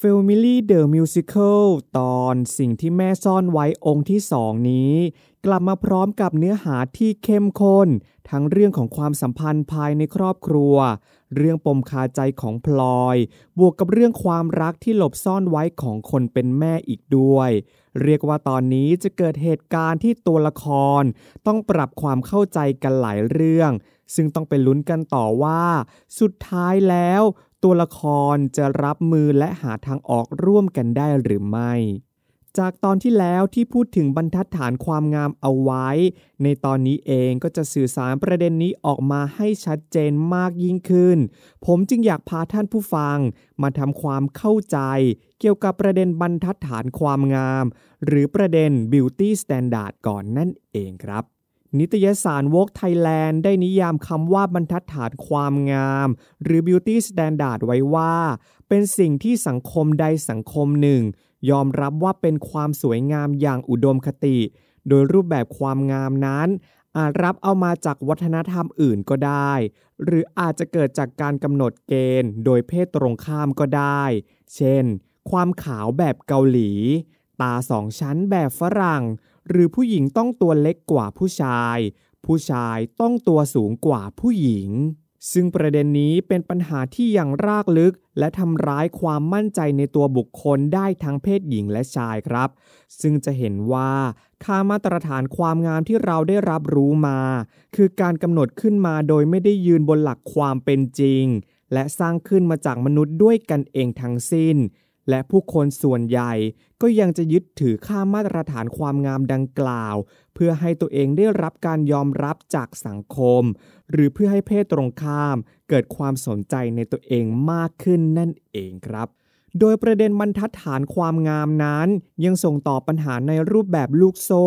f a m i l y The Musical ตอนสิ่งที่แม่ซ่อนไว้องค์ที่สองนี้ กลับมาพร้อมกับเนื้อหาที่เข้มข้น ทั้งเรื่องของความสัมพันธ์ภายในครอบครัว เรื่องปมคาใจของพลอย บวกกับเรื่องความรักที่หลบซ่อนไว้ของคนเป็นแม่อีกด้วย เรียกว่าตอนนี้จะเกิดเหตุการณ์ที่ตัวละคร ต้องปรับความเข้าใจกันหลายเรื่องซึ่งต้องไปลุ้นกันต่อว่า สุดท้ายแล้ว ตัวละครจะรับมือและหาทางออกร่วมกันได้หรือไม่ จากตอนที่แล้วที่พูดถึงบรรทัดฐานความงามเอาไว้ ในตอนนี้เองก็จะสื่อสารประเด็นนี้ออกมาให้ชัดเจนมากยิ่งขึ้น ผมจึงอยากพาท่านผู้ฟัง มาทำความเข้าใจ เกี่ยวกับประเด็นบรรทัดฐานความงาม หรือประเด็น beauty standard ก่อนนั่นเองครับ นิตยสาร Vogue Thailand ได้นิยามคำว่าบรรทัดฐานความงาม หรือ beauty standard ไว้ว่า เป็นสิ่งที่สังคมใดสังคมหนึ่ง ยอมรับว่าเป็นความสวยงามอย่างอุดมคติ โดยรูปแบบความงามนั้น อาจรับเอามาจากวัฒนธรรมอื่นก็ได้ หรืออาจจะเกิดจากการกำหนดเกณฑ์ โดยเพศตรงข้ามก็ได้ เช่น ความขาวแบบเกาหลี ตาสองชั้นแบบฝรั่ง หรือผู้หญิงต้องตัวเล็กกว่าผู้ชาย ผู้ชายต้องตัวสูงกว่าผู้หญิง ซึ่งประเด็นนี้เป็นปัญหาที่ยังรากลึก และทำร้ายความมั่นใจในตัวบุคคลได้ทั้งเพศหญิงและชายครับ ซึ่งจะเห็นว่าค่ามาตรฐานความงามที่เราได้รับรู้มา คือการกำหนดขึ้นมาโดยไม่ได้ยืนบนหลักความเป็นจริง และสร้างขึ้นมาจากมนุษย์ด้วยกันเองทั้งสิ้น และผู้คนส่วนใหญ่ก็ยังจะยึดถือค่ามาตรฐานความงามดังกล่าว เพื่อให้ตัวเองได้รับการยอมรับจากสังคม หรือเพื่อให้เพศตรงข้าม เกิดความสนใจในตัวเองมากขึ้นนั่นเองครับ โดยประเด็นบรรทัดฐานความงามนั้น ยังส่งต่อปัญหาในรูปแบบลูกโซ่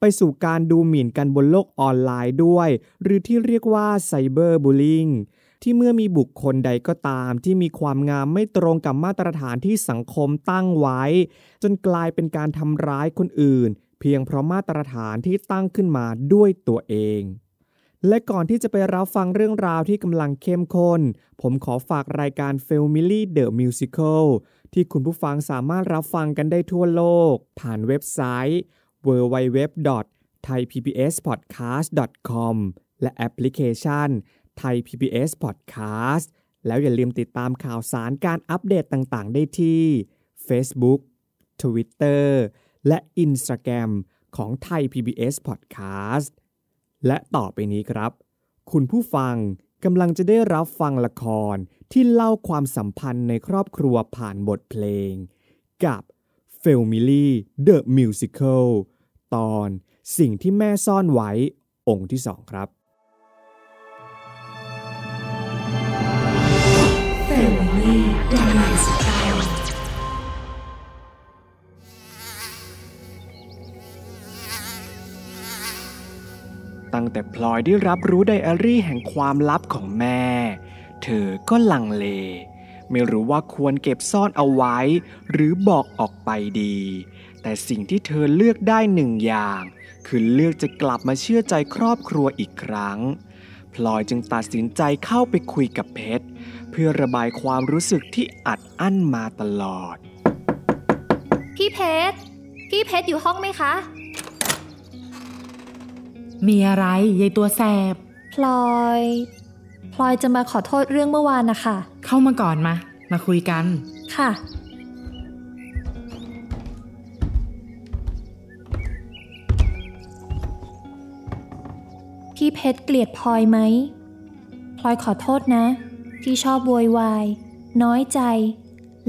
ไปสู่การดูหมิ่นกันบนโลกออนไลน์ด้วย หรือที่เรียกว่าไซเบอร์บูล i ิง ที่เมื่อมีบุคคลใดก็ตาม ที่มีความงามไม่ตรงกับมาตรฐานที่สังคมตั้งไว้ จนกลายเป็นการทำร้ายคนอื่น เพียงเพราะมาตรฐานที่ตั้งขึ้นมาด้วยตัวเองและก่อนที่จะไปรับฟังเรื่องราวที่กำลังเข้มข้น ผมขอฝากรายการ f a m i l y The Musical ที่คุณผู้ฟังสามารถรับฟังกันได้ทั่วโลก ผ่านเว็บไซต์ www.thaipbspodcast.com และแอปพลิเคชัน ไทย PBS Podcast แล้วอย่าลืมติดตามข่าวสารการอัปเดตต่างๆ ได้ที่ Facebook Twitter และ Instagram ของไทย PBS Podcast และต่อไปนี้ครับ คุณผู้ฟังกำลังจะได้รับฟังละครที่เล่าความสัมพันธ์ในครอบครัวผ่านบทเพลง กับ f a m i l y The Musical ตอนสิ่งที่แม่ซ่อนไว้องค์ที่สองครับ ตั้งแต่พลอยได้รับรู้ไดอารี่แห่งความลับของแม่ เธอก็ลังเล ไม่รู้ว่าควรเก็บซ่อนเอาไว้ หรือบอกออกไปดี แต่สิ่งที่เธอเลือกได้หนึ่งอย่าง คือเลือกจะกลับมาเชื่อใจครอบครัวอีกครั้ง พลอยจึงตัดสินใจเข้าไปคุยกับเพชรเพื่อระบายความรู้สึกที่อัดอั้นมาตลอด พี่เพชรพี่เพชรอยู่ห้องไหมคะ มีอะไรยายตัวแสบ พลอย พลอยจะมาขอโทษเรื่องเมื่อวานนะคะ เข้ามาก่อนมา มาคุยกัน ค่ะ พี่เพชรเกลียดพลอยไหม พลอยขอโทษนะ ที่ชอบโวยวาย น้อยใจ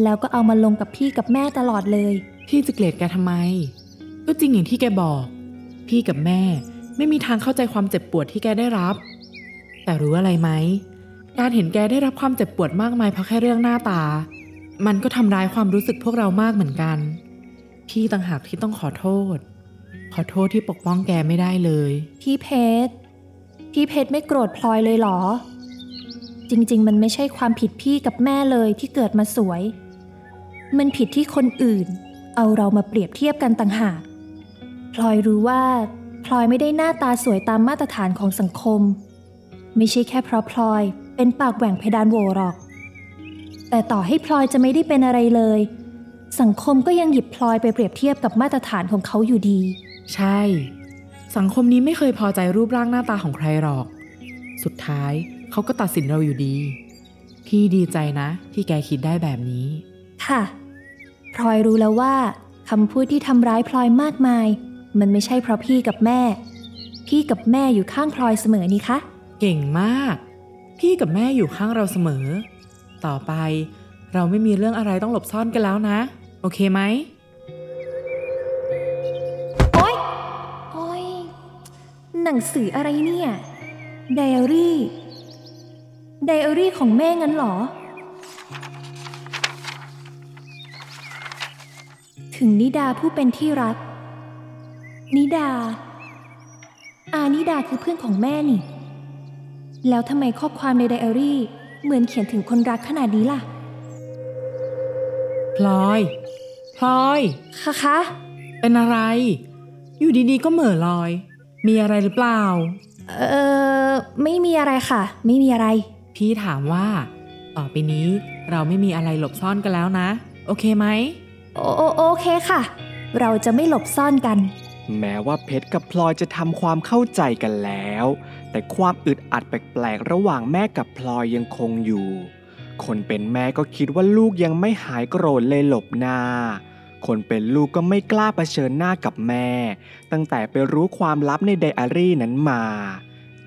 แล้วก็เอามาลงกับพี่กับแม่ตลอดเลย พี่จะเกลียดแกทำไม ก็จริงอย่างที่แกบอก พี่กับแม่ ไม่มีทางเข้าใจความเจ็บปวดที่แกได้รับ แต่รู้อะไรไหม การเห็นแกได้รับความเจ็บปวดมากมายเพราะแค่เรื่องหน้าตา มันก็ทำร้ายความรู้สึกพวกเรามากเหมือนกัน พี่ต่างหากที่ต้องขอโทษ ขอโทษที่ปกป้องแกไม่ได้เลย พี่เพชร พี่เพชรไม่โกรธพลอยเลยเหรอ จริง ๆ มันไม่ใช่ความผิดพี่กับแม่เลยที่เกิดมาสวย มันผิดที่คนอื่น เอาเรามาเปรียบเทียบกันต่างหากพลอยรู้ว่า พลอยไม่ได้หน้าตาสวยตามมาตรฐานของสังคม ไม่ใช่แค่เพราะพลอยเป็นปากแหว่งเพดานโหวหรอก แต่ต่อให้พลอยจะไม่ได้เป็นอะไรเลย สังคมก็ยังหยิบพลอยไปเปรียบเทียบกับมาตรฐานของเขาอยู่ดี ใช่ สังคมนี้ไม่เคยพอใจรูปร่างหน้าตาของใครหรอก สุดท้ายเขาก็ตัดสินเราอยู่ดี พี่ดีใจนะ ที่แกคิดได้แบบนี้ ค่ะพลอยรู้แล้วว่าคำพูดที่ทำร้ายพลอยมากมาย มันไม่ใช่เพราะพี่กับแม่ พี่กับแม่อยู่ข้างพลอยเสมอนี่คะ เก่งมาก พี่กับแม่อยู่ข้างเราเสมอ ต่อไปเราไม่มีเรื่องอะไรต้องหลบซ่อนกันแล้วนะ โอเคไหมโอ๊ยโอ๊ยหนังสืออะไรเนี่ยไดอารี่ไดอารี่ของแม่งั้นเหรอ ถึงนิดาผู้เป็นที่รัก นิดา อานิดาคือเพื่อนของแม่นี่ แล้วทำไมข้อความในไดอารี่เหมือนเขียนถึงคนรักขนาดนี้ล่ะ พลอย พลอยคะคะ เป็นอะไร อยู่ดีๆก็เหม่อลอย มีอะไรหรือเปล่า เออไม่มีอะไรค่ะ ไม่มีอะไร พี่ถามว่า ต่อไปนี้เราไม่มีอะไรหลบซ่อนกันแล้วนะ โอเคไหม โอโอโอเคค่ะ เราจะไม่หลบซ่อนกัน แม้ว่าเพชรกับพลอยจะทำความเข้าใจกันแล้ว แต่ความอึดอัดแปลกๆระหว่างแม่กับพลอยยังคงอยู่ คนเป็นแม่ก็คิดว่าลูกยังไม่หายโกรธเลยหลบหน้า คนเป็นลูกก็ไม่กล้าเผชิญหน้ากับแม่ ตั้งแต่ไปรู้ความลับในไดอารี่นั้นมา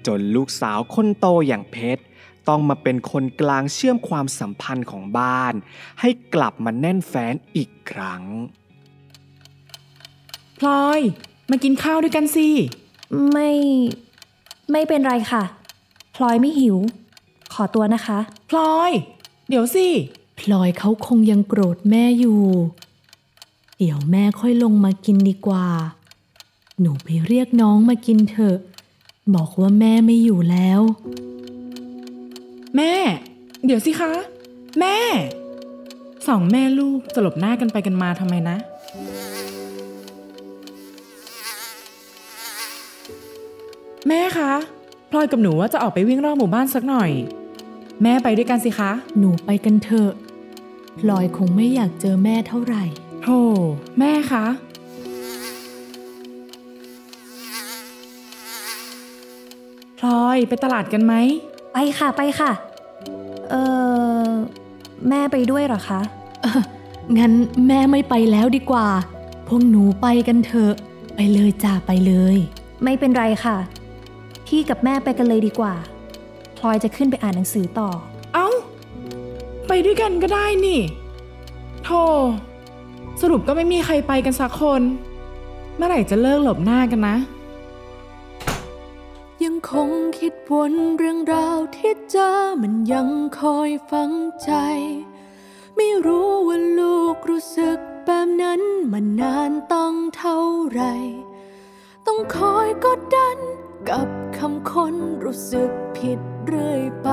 จนลูกสาวคนโตอย่างเพชรต้องมาเป็นคนกลางเชื่อมความสัมพันธ์ของบ้าน ให้กลับมาแน่นแฟ้นอีกครั้ง พลอย มากินข้าวด้วยกันสิ ไม่ ไม่เป็นไรค่ะ พลอยไม่หิว ขอตัวนะคะ พลอย เดี๋ยวสิ พลอยเขาคงยังโกรธแม่อยู่ เดี๋ยวแม่ค่อยลงมากินดีกว่า หนูไปเรียกน้องมากินเถอะ บอกว่าแม่ไม่อยู่แล้ว แม่ เดี๋ยวสิคะ แม่ สองแม่ลูกจะหลบหน้ากันไปกันมาทำไมนะ แม่คะพลอยกับหนูว่าจะออกไปวิ่งรอบหมู่บ้านสักหน่อย แม่ไปด้วยกันสิคะ หนูไปกันเถอะพลอยคงไม่อยากเจอแม่เท่าไหร่โธ่แม่คะ พลอยไปตลาดกันไหม ไปค่ะไปค่ะ เออแม่ไปด้วยเหรอคะ งั้นแม่ไม่ไปแล้วดีกว่า พวกหนูไปกันเถอะ ไปเลยจ้าไปเลย ไม่เป็นไรค่ะ พี่กับแม่ไปกันเลยดีกว่า พลอยจะขึ้นไปอ่านหนังสือต่อ เอ้า ไปด้วยกันก็ได้นี่โธ่สรุปก็ไม่มีใครไปกันสักคน เมื่อไหร่จะเลิกหลบหน้ากันนะ ยังคงคิดวนเรื่องราวที่เจอมันยังคอยฝังใจ ไม่รู้ว่าลูกรู้สึกแบบนั้นมานานต้องเท่าไหรต้องคอยกดดันกับ คำคนรู้สึกผิดเรื่อยไป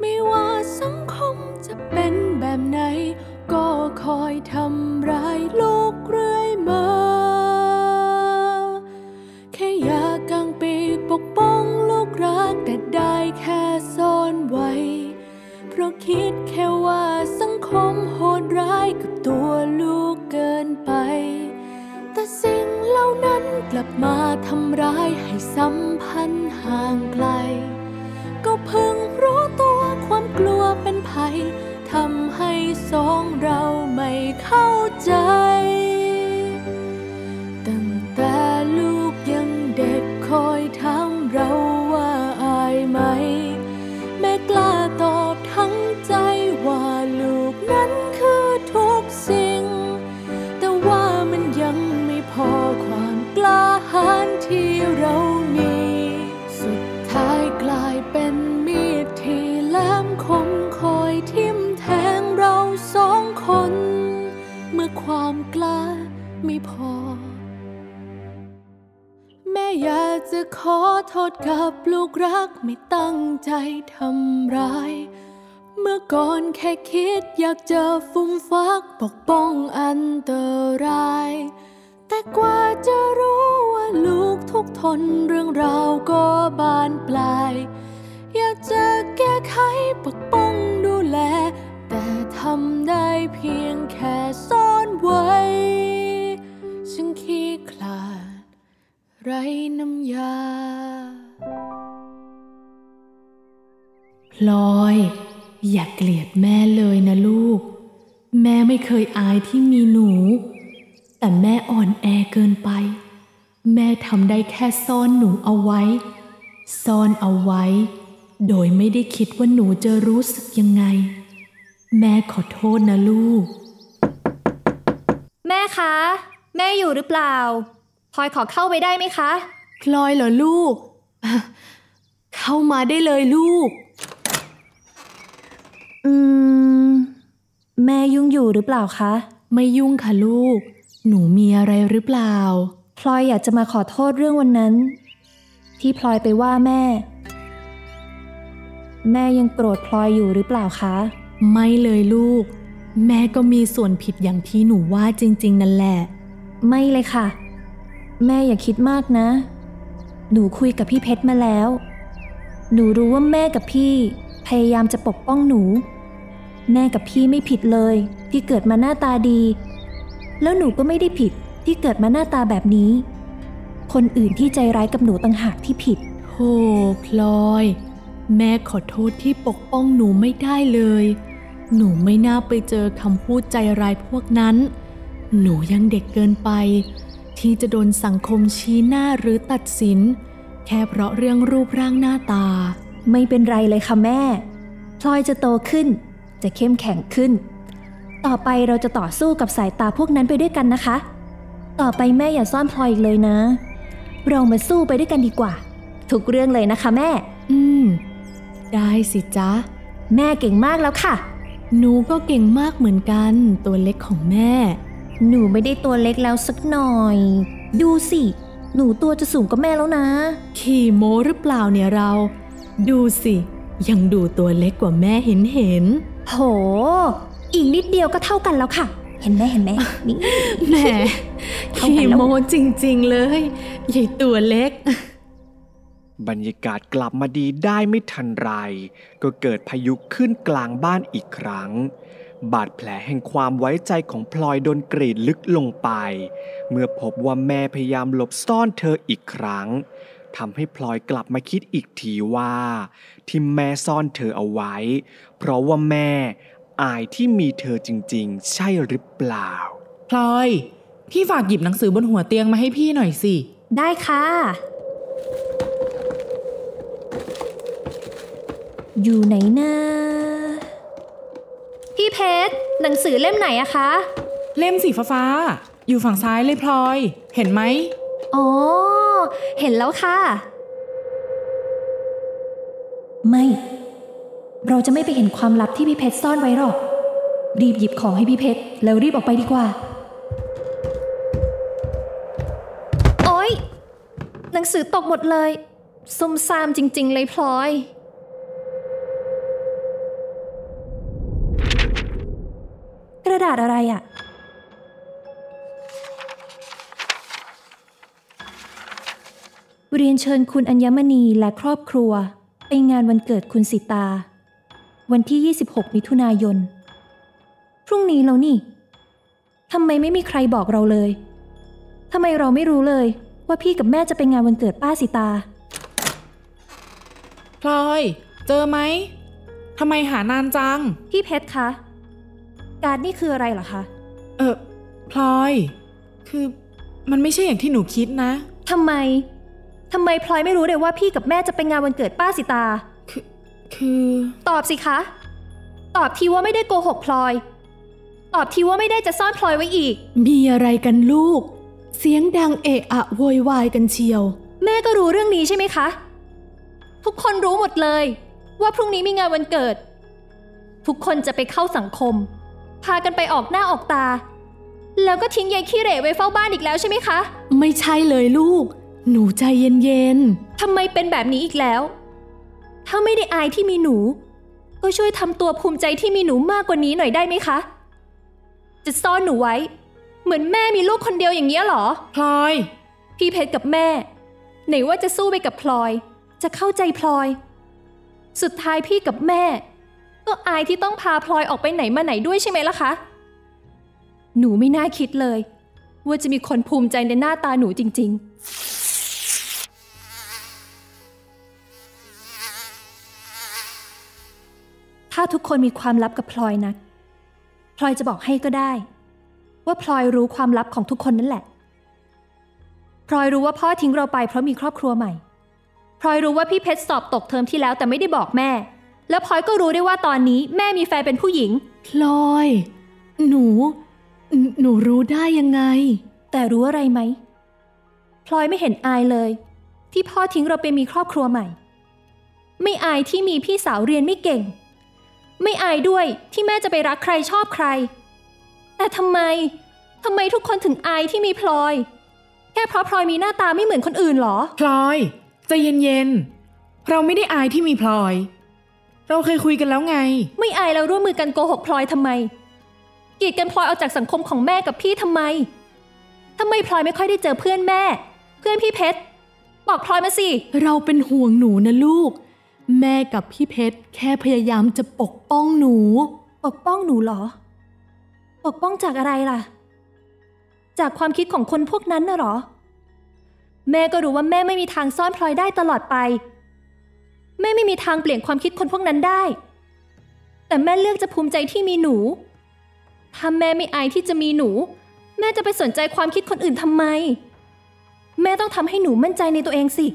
ไม่ว่าสังคมจะเป็นแบบไหน ก็คอยทำร้ายลูกเรื่อยมา แค่อยากกางปีกปกป้องลูกรักแต่ได้แค่ซ่อนไว้ เพราะคิดแค่ว่าสังคมโหดร้าย มาทำร้ายให้สัมพันธ์ห่างไกล ก็เพิ่งรู้ตัวความกลัวเป็นภัยทำให้สองเราไม่เข้าใจ กล้าไม่พอ แม่อยากจะขอโทษกับลูกรักไม่ตั้งใจทำร้าย เมื่อก่อนแค่คิดอยากจะฟุ้มฟักปกป้องอันตราย แต่กว่าจะรู้ว่าลูกทุกทนเรื่องราวก็บานปลาย อยากจะแก้ไขปกป้องดูแล แต่ทำได้เพียงแค่ ไรน้ำยา พลอย อย่าเกลียดแม่เลยนะลูก แม่ไม่เคยอายที่มีหนู แต่แม่อ่อนแอเกินไป แม่ทำได้แค่ซ่อนหนูเอาไว้ ซ่อนเอาไว้ โดยไม่ได้คิดว่าหนูจะรู้สึกยังไง แม่ขอโทษนะลูก แม่คะ แม่อยู่หรือเปล่า พลอยขอเข้าไปได้ไหมคะ พลอยเหรอลูก เข้ามาได้เลยลูก อืม แม่ยุ่งอยู่หรือเปล่าคะ ไม่ยุ่งค่ะลูก หนูมีอะไรหรือเปล่า พลอยอยากจะมาขอโทษเรื่องวันนั้น ที่พลอยไปว่าแม่ แม่ยังโกรธพลอยอยู่หรือเปล่าคะ ไม่เลยลูก แม่ก็มีส่วนผิดอย่างที่หนูว่าจริง ๆ นั่นแหละ ไม่เลยค่ะ แม่อย่าคิดมากนะ หนูคุยกับพี่เพชรมาแล้ว หนูรู้ว่าแม่กับพี่ พยายามจะปกป้องหนู แม่กับพี่ไม่ผิดเลย ที่เกิดมาหน้าตาดี แล้วหนูก็ไม่ได้ผิดที่เกิดมาหน้าตาแบบนี้ คนอื่นที่ใจร้ายกับหนูต่างหากที่ผิดโธ่พลอย แม่ขอโทษที่ปกป้องหนูไม่ได้เลย หนูไม่น่าไปเจอคำพูดใจร้ายพวกนั้น หนูยังเด็กเกินไป ที่จะโดนสังคมชี้หน้าหรือตัดสิน แค่เพราะเรื่องรูปร่างหน้าตา ไม่เป็นไรเลยค่ะแม่ พลอยจะโตขึ้น จะเข้มแข็งขึ้น ต่อไปเราจะต่อสู้กับสายตาพวกนั้นไปด้วยกันนะคะ ต่อไปแม่อย่าซ่อนพลอยอีกเลยนะ เรามาสู้ไปด้วยกันดีกว่า ทุกเรื่องเลยนะคะแม่ อืม ได้สิจ๊ะ แม่เก่งมากแล้วค่ะ หนูก็เก่งมากเหมือนกัน ตัวเล็กของแม่ หนูไม่ได้ตัวเล็กแล้วสักหน่อย ดูสิ หนูตัวจะสูงกว่าแม่แล้วนะ ขี่โมหรือเปล่าเนี่ยเรา ดูสิ ยังดูตัวเล็กกว่าแม่เห็นเห็น โห อีกนิดเดียวก็เท่ากันแล้วค่ะ เห็นไหมเห็นไหมนี่แหมเท่ากันขี่แล้วโมจริง ๆ เลยใหญ่ตัวเล็กบรรยากาศกลับมาดีได้ไม่ทันไร ก็เกิดพายุขึ้นกลางบ้านอีกครั้ง บาดแผลแห่งความไว้ใจของพลอยโดนกรีดลึกลงไป เมื่อพบว่าแม่พยายามหลบซ่อนเธออีกครั้งทำให้พลอยกลับมาคิดอีกทีว่า ที่แม่ซ่อนเธอเอาไว้ เพราะว่าแม่อายที่มีเธอจริงๆ ใช่หรือเปล่า พลอย พี่ฝากหยิบหนังสือบนหัวเตียงมาให้พี่หน่อยสิ ได้ค่ะ อยู่ไหนนะ พี่เพชรหนังสือเล่มไหนอะคะ เล่มสีฟ้าๆอยู่ฝั่งซ้ายเลยพลอย เห็นไหมอ๋อ เห็นแล้วค่ะ ไม่ เราจะไม่ไปเห็นความลับที่พี่เพชรซ่อนไว้หรอก รีบหยิบของให้พี่เพชรแล้วรีบออกไปดีกว่า โอ๊ย หนังสือตกหมดเลยซุ่มซ่ามจริง ๆ เลยพลอย ระดาษอะไรอะเรียนเชิญคุณอัญมณีและครอบครัว ไปงานวันเกิดคุณสิตา วันที่ 26 มิถุนายน พรุ่งนี้แล้วนี่ทำไมไม่มีใครบอกเราเลยทำไมเราไม่รู้เลยว่าพี่กับแม่จะไปงานวันเกิดป้าสิตา พลอย เจอไหม ทำไมหานานจัง พี่เพชรคะ การ์ดนี่คืออะไรเหรอคะ เออพลอย คือมันไม่ใช่อย่างที่หนูคิดนะทำไมทำไมพลอยไม่รู้เลยว่าพี่กับแม่จะไปงานวันเกิดป้าสิตา คือ คือ ตอบสิคะ ตอบทีว่าไม่ได้โกหกพลอย ตอบทีว่าไม่ได้จะซ่อนพลอยไว้อีก มีอะไรกันลูก เสียงดังเอะอะโวยวายกันเชียว แม่ก็รู้เรื่องนี้ใช่ไหมคะ ทุกคนรู้หมดเลย ว่าพรุ่งนี้มีงานวันเกิด ทุกคนจะไปเข้าสังคม พากันไปออกหน้าออกตา แล้วก็ทิ้งยายขี้เหร่ไว้เฝ้าบ้านอีกแล้วใช่ไหมคะ ไม่ใช่เลยลูก หนูใจเย็นทำไมเป็นแบบนี้อีกแล้ว ถ้าไม่ได้อายที่มีหนู ก็ช่วยทำตัวภูมิใจที่มีหนูมากกว่านี้หน่อยได้ไหมคะ จะซ่อนหนูไว้ เหมือนแม่มีลูกคนเดียวอย่างเงี้ยเหรอ พลอย พี่เพชรกับแม่ ไหนว่าจะสู้ไปกับพลอย จะเข้าใจพลอย สุดท้ายพี่กับแม่ ก็อายที่ต้องพาพลอยออกไปไหนมาไหนด้วยใช่ไหมล่ะคะ หนูไม่น่าคิดเลย ว่าจะมีคนภูมิใจในหน้าตาหนูจริง ๆถ้าทุกคนมีความลับกับพลอยนะพลอยจะบอกให้ก็ได้ ว่าพลอยรู้ความลับของทุกคนนั่นแหละ พลอยรู้ว่าพ่อทิ้งเราไปเพราะมีครอบครัวใหม่ พลอยรู้ว่าพี่เพชรสอบตกเทอมที่แล้วแต่ไม่ได้บอกแม่ แล้วพลอยก็รู้ได้ว่าตอนนี้แม่มีแฟนเป็นผู้หญิงๆพลอย หนู หนูรู้ได้ยังไง แต่รู้อะไรไหม พลอยไม่เห็นอายเลย ที่พ่อทิ้งเราไปมีครอบครัวใหม่ ไม่อายที่มีพี่สาวเรียนไม่เก่ง ไม่อายด้วยที่แม่จะไปรักใครชอบใคร แต่ทำไมทำไมทุกคนถึงอายที่มีพลอย แค่เพราะพลอยมีหน้าตาไม่เหมือนคนอื่นเหรอ พลอยใจเย็นๆ เราไม่ได้อายที่มีพลอย เราเคยคุยกันแล้วไง ไม่อายแล้วร่วมมือกันโกหกพลอยทำไม กีดกันพลอยออกจากสังคมของแม่กับพี่ทำไมทำไมพลอยไม่ค่อยได้เจอเพื่อนแม่ เพื่อนพี่เพชรบอกพลอยมาสิ เราเป็นห่วงหนูนะลูก แม่กับพี่เพชรแค่พยายามจะปกป้องหนู ปกป้องหนูเหรอ ปกป้องจากอะไรล่ะ จากความคิดของคนพวกนั้นน่ะเหรอ แม่ก็รู้ว่าแม่ไม่มีทางซ่อนพลอยได้ตลอดไป แม่ไม่มีทางเปลี่ยนความคิดคนพวกนั้นได้ แต่แม่เลือกจะภูมิใจที่มีหนู ถ้าแม่ไม่อายที่จะมีหนู แม่จะไปสนใจความคิดคนอื่นทำไม แม่ต้องทำให้หนูมั่นใจในตัวเองสิ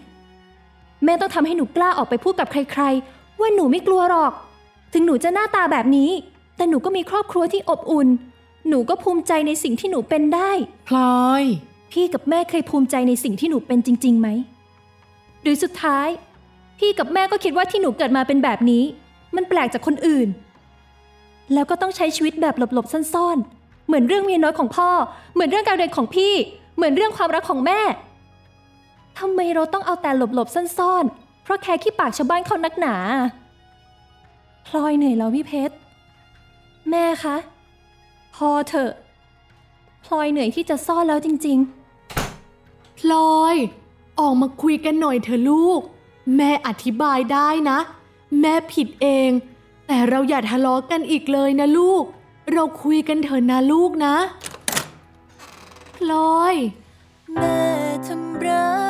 แม่ต้องทำให้หนูกล้าออกไปพูดกับใคร ๆ ว่าหนูไม่กลัวหรอก ถึงหนูจะหน้าตาแบบนี้ แต่หนูก็มีครอบครัวที่อบอุ่น หนูก็ภูมิใจในสิ่งที่หนูเป็นได้ พลอย พี่กับแม่เคยภูมิใจในสิ่งที่หนูเป็นจริงๆไหมหรือสุดท้าย พี่กับแม่ก็คิดว่าที่หนูเกิดมาเป็นแบบนี้ มันแปลกจากคนอื่น แล้วก็ต้องใช้ชีวิตแบบหลบๆซ่อนๆ เหมือนเรื่องเมียน้อยของพ่อ เหมือนเรื่องการเรียนของพี่ เหมือนเรื่องความรักของแม่ทำไมเราต้องเอาแต่หลบๆซ่อนๆ เพราะแค่ขี้ปากชาวบ้านเขานักหนา พลอยเหนื่อยแล้วพี่เพชร แม่คะ พอเถอะ พลอยเหนื่อยที่จะซ่อนแล้วจริง ๆ พลอย ออกมาคุยกันหน่อยเถอะลูก แม่อธิบายได้นะ แม่ผิดเอง แต่เราอย่าทะเลาะกันอีกเลยนะลูก เราคุยกันเถอะนะลูกนะ พลอย แม่ทำร้าย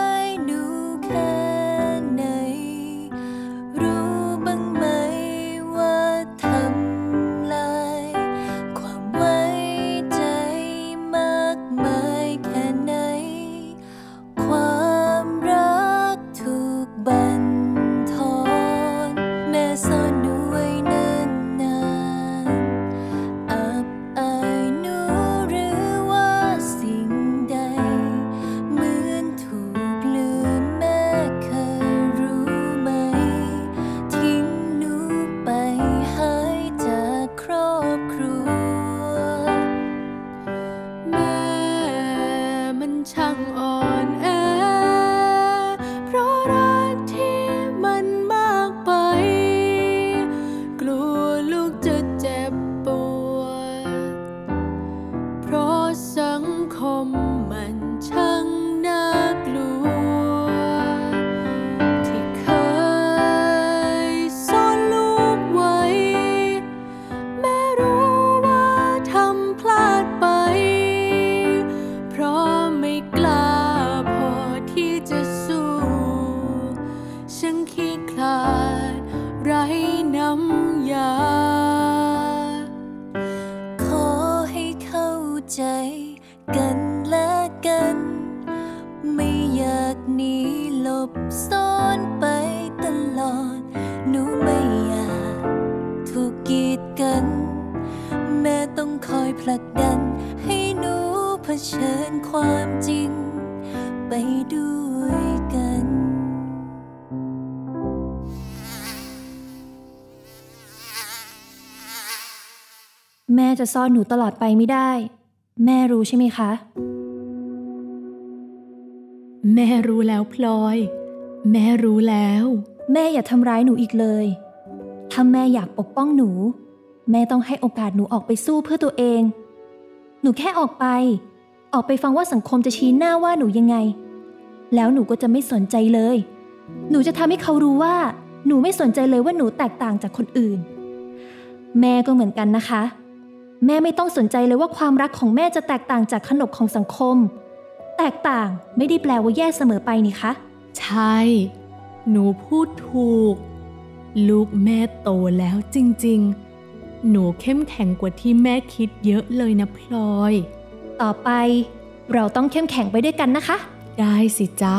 กันและกัน ไม่อยากหนีหลบซ่อนไปตลอด หนูไม่อยากถูกกีดกัน แม่ต้องคอยผลักดัน ให้หนูเผชิญความจริง ไปด้วยกันแม่จะซ่อนหนูตลอดไปไม่ได้ แม่รู้ใช่ไหมคะ แม่รู้แล้วพลอย แม่รู้แล้ว แม่อย่าทำร้ายหนูอีกเลย ถ้าแม่อยากปกป้องหนู แม่ต้องให้โอกาสหนูออกไปสู้เพื่อตัวเอง หนูแค่ออกไป ออกไปฟังว่าสังคมจะชี้หน้าว่าหนูยังไง แล้วหนูก็จะไม่สนใจเลย หนูจะทำให้เขารู้ว่า หนูไม่สนใจเลยว่าหนูแตกต่างจากคนอื่น แม่ก็เหมือนกันนะคะ แม่ไม่ต้องสนใจเลยว่าความรักของแม่จะแตกต่างจากขนบของสังคม แตกต่างไม่ได้แปลว่าแย่เสมอไปนี่คะ ใช่ หนูพูดถูก ลูกแม่โตแล้วจริง ๆ หนูเข้มแข็งกว่าที่แม่คิดเยอะเลยนะพลอย ต่อไป เราต้องเข้มแข็งไปด้วยกันนะคะ ได้สิจ๊ะ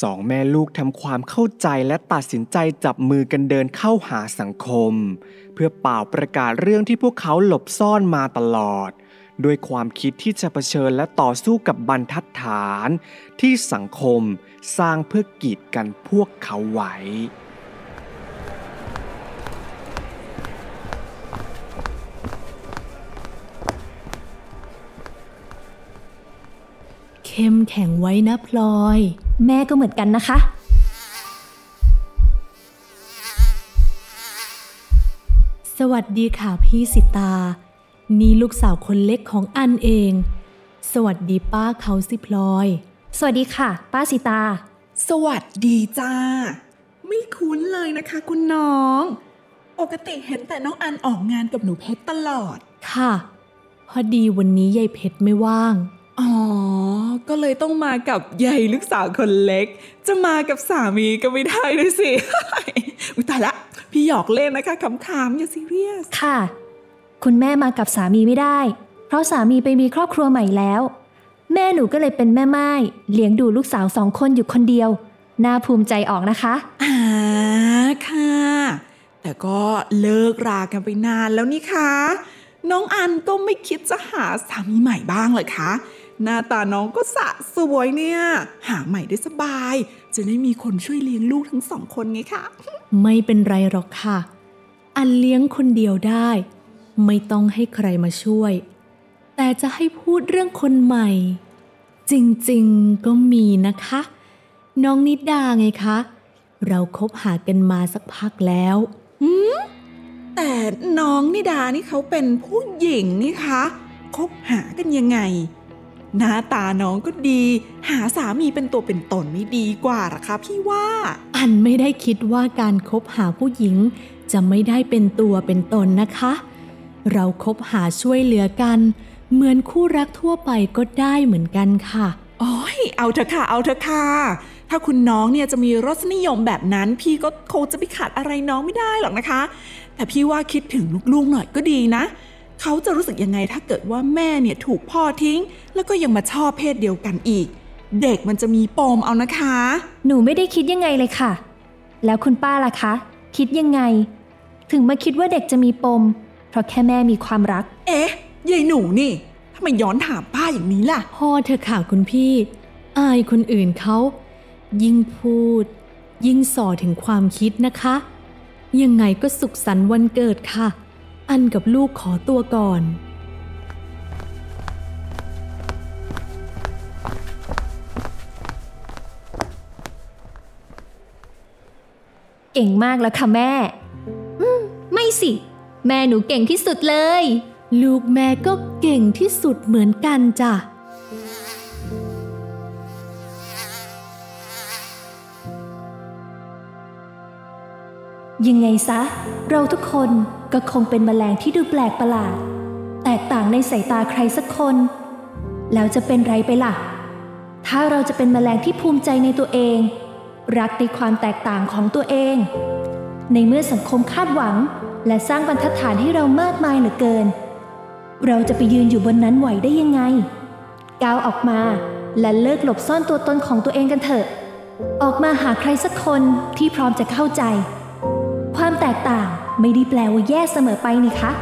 สองแม่ลูกทำความเข้าใจและตัดสินใจจับมือกันเดินเข้าหาสังคม เพื่อเป่าประกาศเรื่องที่พวกเขาหลบซ่อนมาตลอด ด้วยความคิดที่จะเผชิญและต่อสู้กับบรรทัดฐาน ที่สังคมสร้างเพื่อกีดกันพวกเขาไว้เข้มแข็งไว้นะพลอย แม่ก็เหมือนกันนะคะ สวัสดีค่ะพี่สิตา นี่ลูกสาวคนเล็กของอันเอง สวัสดีป้าเขาสิพลอย สวัสดีค่ะ ป้าสิตา สวัสดีจ้า ไม่คุ้นเลยนะคะคุณน้อง ปกติเห็นแต่น้องอันออกงานกับหนูเพชรตลอด ค่ะ พอดีวันนี้ยายเพชรไม่ว่าง อ๋อ ก็เลยต้องมากับใหญ่ลูกสาวคนเล็ก จะมากับสามีก็ไม่ได้ด้วยสิ อุยตายละ พี่หยอกเล่นนะคะขำๆอย่าซีเรียส ค่ะ คุณแม่มากับสามีไม่ได้ เพราะสามีไปมีครอบครัวใหม่แล้ว แม่หนูก็เลยเป็นแม่ไม้เลี้ยงดูลูกสาวสองคนอยู่คนเดียว น่าภูมิใจออกนะคะ อ่า ค่ะ แต่ก็เลิกรากันไปนานแล้วนี่คะ น้องอันก็ไม่คิดจะหาสามีใหม่บ้างเหรอคะ หน้าตาน้องก็สะสวยเนี่ย หาใหม่ได้สบาย จะได้มีคนช่วยเลี้ยงลูกทั้งสองคนไงคะ ไม่เป็นไรหรอกค่ะ อันเลี้ยงคนเดียวได้ ไม่ต้องให้ใครมาช่วย แต่จะให้พูดเรื่องคนใหม่ จริงๆก็มีนะคะ น้องนิดาไงคะ เราคบหากันมาสักพักแล้วแต่น้องนิดานี่เขาเป็นผู้หญิงนี่คะคบหากันยังไง หน้าตาน้องก็ดี หาสามีเป็นตัวเป็นตนไม่ดีกว่าหรอคะพี่ว่า อันไม่ได้คิดว่าการคบหาผู้หญิง จะไม่ได้เป็นตัวเป็นตนนะคะ เราคบหาช่วยเหลือกัน เหมือนคู่รักทั่วไปก็ได้เหมือนกันค่ะโอ้ยเอาเถอะค่ะ เอาเถอะค่ะ ถ้าคุณน้องเนี่ยจะมีรสนิยมแบบนั้น พี่ก็คงจะไปขัดอะไรน้องไม่ได้หรอกนะคะ แต่พี่ว่าคิดถึงลูกๆหน่อยก็ดีนะ เขาจะรู้สึกยังไงถ้าเกิดว่าแม่เนี่ยถูกพ่อทิ้ง แล้วก็ยังมาชอบเพศเดียวกันอีก เด็กมันจะมีปมเอานะคะ หนูไม่ได้คิดยังไงเลยค่ะ แล้วคุณป้าล่ะคะ คิดยังไง ถึงมาคิดว่าเด็กจะมีปม เพราะแค่แม่มีความรัก เอ๊ะยายหนูนี่ทำไมย้อนถามป้าอย่างนี้ล่ะพ่อเธอค่ะคุณพี่ อายคนอื่นเขา ยิ่งพูด ยิ่งส่อถึงความคิดนะคะ ยังไงก็สุขสันต์วันเกิดค่ะ อันกับลูกขอตัวก่อน เก่งมากแล้วค่ะแม่ อืม ไม่สิ แม่หนูเก่งที่สุดเลย ลูกแม่ก็เก่งที่สุดเหมือนกันจ้ะยังไงซะ เราทุกคน ก็คงเป็นแมลงที่ดูแปลกประหลาด แตกต่างในสายตาใครสักคน แล้วจะเป็นไรไปล่ะ ถ้าเราจะเป็นแมลงที่ภูมิใจในตัวเอง รักในความแตกต่างของตัวเอง ในเมื่อสังคมคาดหวัง และสร้างบรรทัดฐานให้เรามากมายเหลือเกิน เราจะไปยืนอยู่บนนั้นไหวได้ยังไง ก้าวออกมาและเลิกหลบซ่อนตัวตนของตัวเองกันเถอะ ออกมาหาใครสักคนที่พร้อมจะเข้าใจ ความแตกต่าง ไม่ได้แปลว่าแย่เสมอไปนี่คะ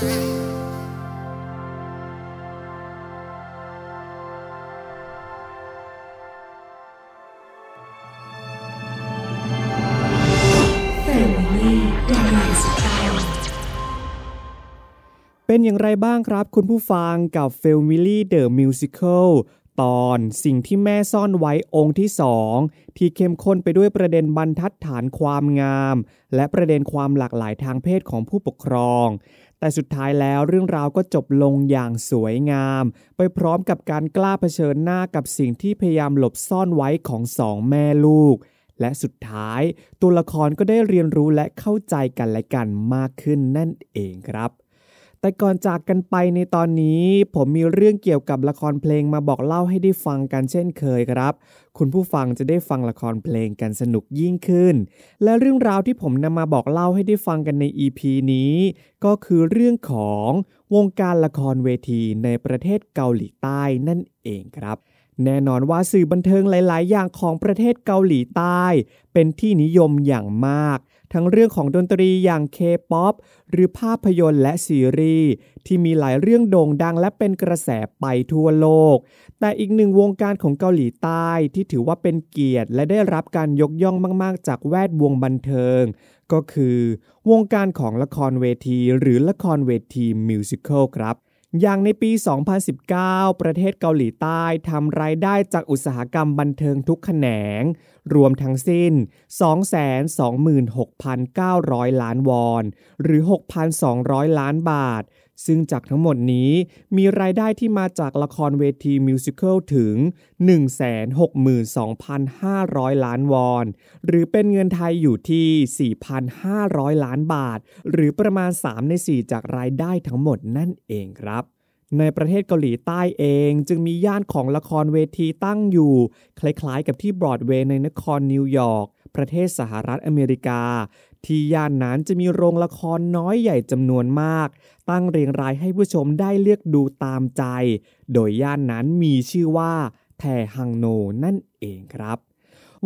อเป็นอย่างไรบ้างครับคุณผู้ฟังกับ f a m i l y The Musical ตอนสิ่งที่แม่ซ่อนไว้องค์ที่สองที่เข้มข้นไปด้วยประเด็นบรรทัดฐานความงาม และประเด็นความหลากหลายทางเพศของผู้ปกครอง แต่สุดท้ายแล้วเรื่องราวก็จบลงอย่างสวยงาม ไปพร้อมกับการกล้าเผชิญหน้ากับสิ่งที่พยายามหลบซ่อนไว้ของสองแม่ลูก และสุดท้าย ตัวละครก็ได้เรียนรู้และเข้าใจกันและกันมากขึ้นนั่นเองครับ แต่ก่อนจากกันไปในตอนนี้ ผมมีเรื่องเกี่ยวกับละครเพลงมาบอกเล่าให้ได้ฟังกันเช่นเคยครับ คุณผู้ฟังจะได้ฟังละครเพลงกันสนุกยิ่งขึ้น และเรื่องราวที่ผมนำมาบอกเล่าให้ได้ฟังกันใน EP นี้ ก็คือเรื่องของวงการละครเวทีในประเทศเกาหลีใต้นั่นเองครับแน่นอนว่าสื่อบันเทิงหลาย ๆ อย่างของประเทศเกาหลีใต้ เป็นที่นิยมอย่างมาก ทั้งเรื่องของดนตรีอย่างเคป๊อปหรือภาพยนตร์และซีรีส์ที่มีหลายเรื่องโด่งดังและเป็นกระแสไปทั่วโลก แต่อีกหนึ่งวงการของเกาหลีใต้ที่ถือว่าเป็นเกียรติและได้รับการยกย่องมาก ๆ จากแวดวงบันเทิง ก็คือ วงการของละครเวที หรือละครเวทีมิวสิควลครับ อย่างในปี 2019 ประเทศเกาหลีใต้ทำรายได้จากอุตสาหกรรมบันเทิงทุกแขนง รวมทั้งสิ้น 226,900 ล้านวอน หรือ 6,200 ล้านบาท ซึ่งจากทั้งหมดนี้มีรายได้ที่มาจากละครเวทีมิวสิควลถึง 162,500 ล้านวอน หรือเป็นเงินไทยอยู่ที่ 4,500 ล้านบาท หรือประมาณ 3 ใน 4 จากรายได้ทั้งหมดนั่นเองครับในประเทศเกาหลีใต้เองจึงมีย่านของละครเวทีตั้งอยู่ คล้ายๆกับที่บรอดเวย์ในนครนิวยอร์กประเทศสหรัฐอเมริกาที่ย่านนั้นจะมีโรงละครน้อยใหญ่จำนวนมาก ตั้งเรียงรายให้ผู้ชมได้เลือกดูตามใจ โดยย่านนั้นมีชื่อว่าแทฮังโนนั่นเองครับ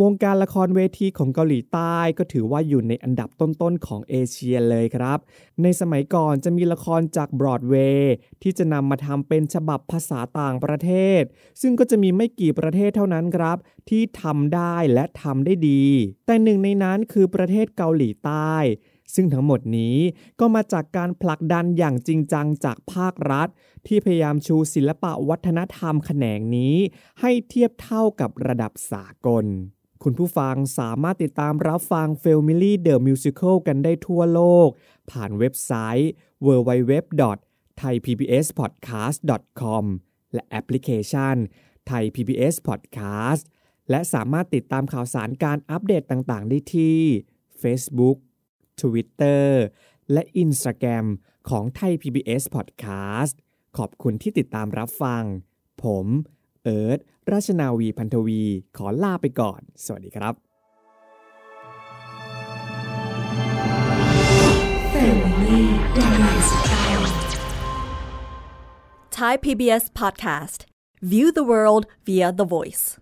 วงการละครเวทีของเกาหลีใต้ก็ถือว่าอยู่ในอันดับต้นๆของเอเชียเลยครับ ในสมัยก่อนจะมีละครจากบรอดเวย์ที่จะนำมาทำเป็นฉบับภาษาต่างประเทศ ซึ่งก็จะมีไม่กี่ประเทศเท่านั้นครับ ที่ทำได้และทำได้ดี แต่หนึ่งในนั้นคือประเทศเกาหลีใต้ ซึ่งทั้งหมดนี้ก็มาจากการผลักดันอย่างจริงจังจากภาครัฐ ที่พยายามชูศิลปะวัฒนธรรมแขนงนี้ ให้เทียบเท่ากับระดับสากลคุณผู้ฟังสามารถติดตามรับฟัง f a m i l y The Musical กันได้ทั่วโลก ผ่านเว็บไซต์ www.thaipbspodcast.com และแอปพลิเคชัน Thai PBS Podcast และสามารถติดตามข่าวสารการอัปเดตต่างๆ ได้ที่ Facebook Twitter และ Instagram ของ Thai PBS Podcast ขอบคุณที่ติดตามรับฟัง ผม เอิร์ธราชนาวีพันธวี ขอลาไปก่อน สวัสดีครับ Thai PBS podcast. View the world via the voice.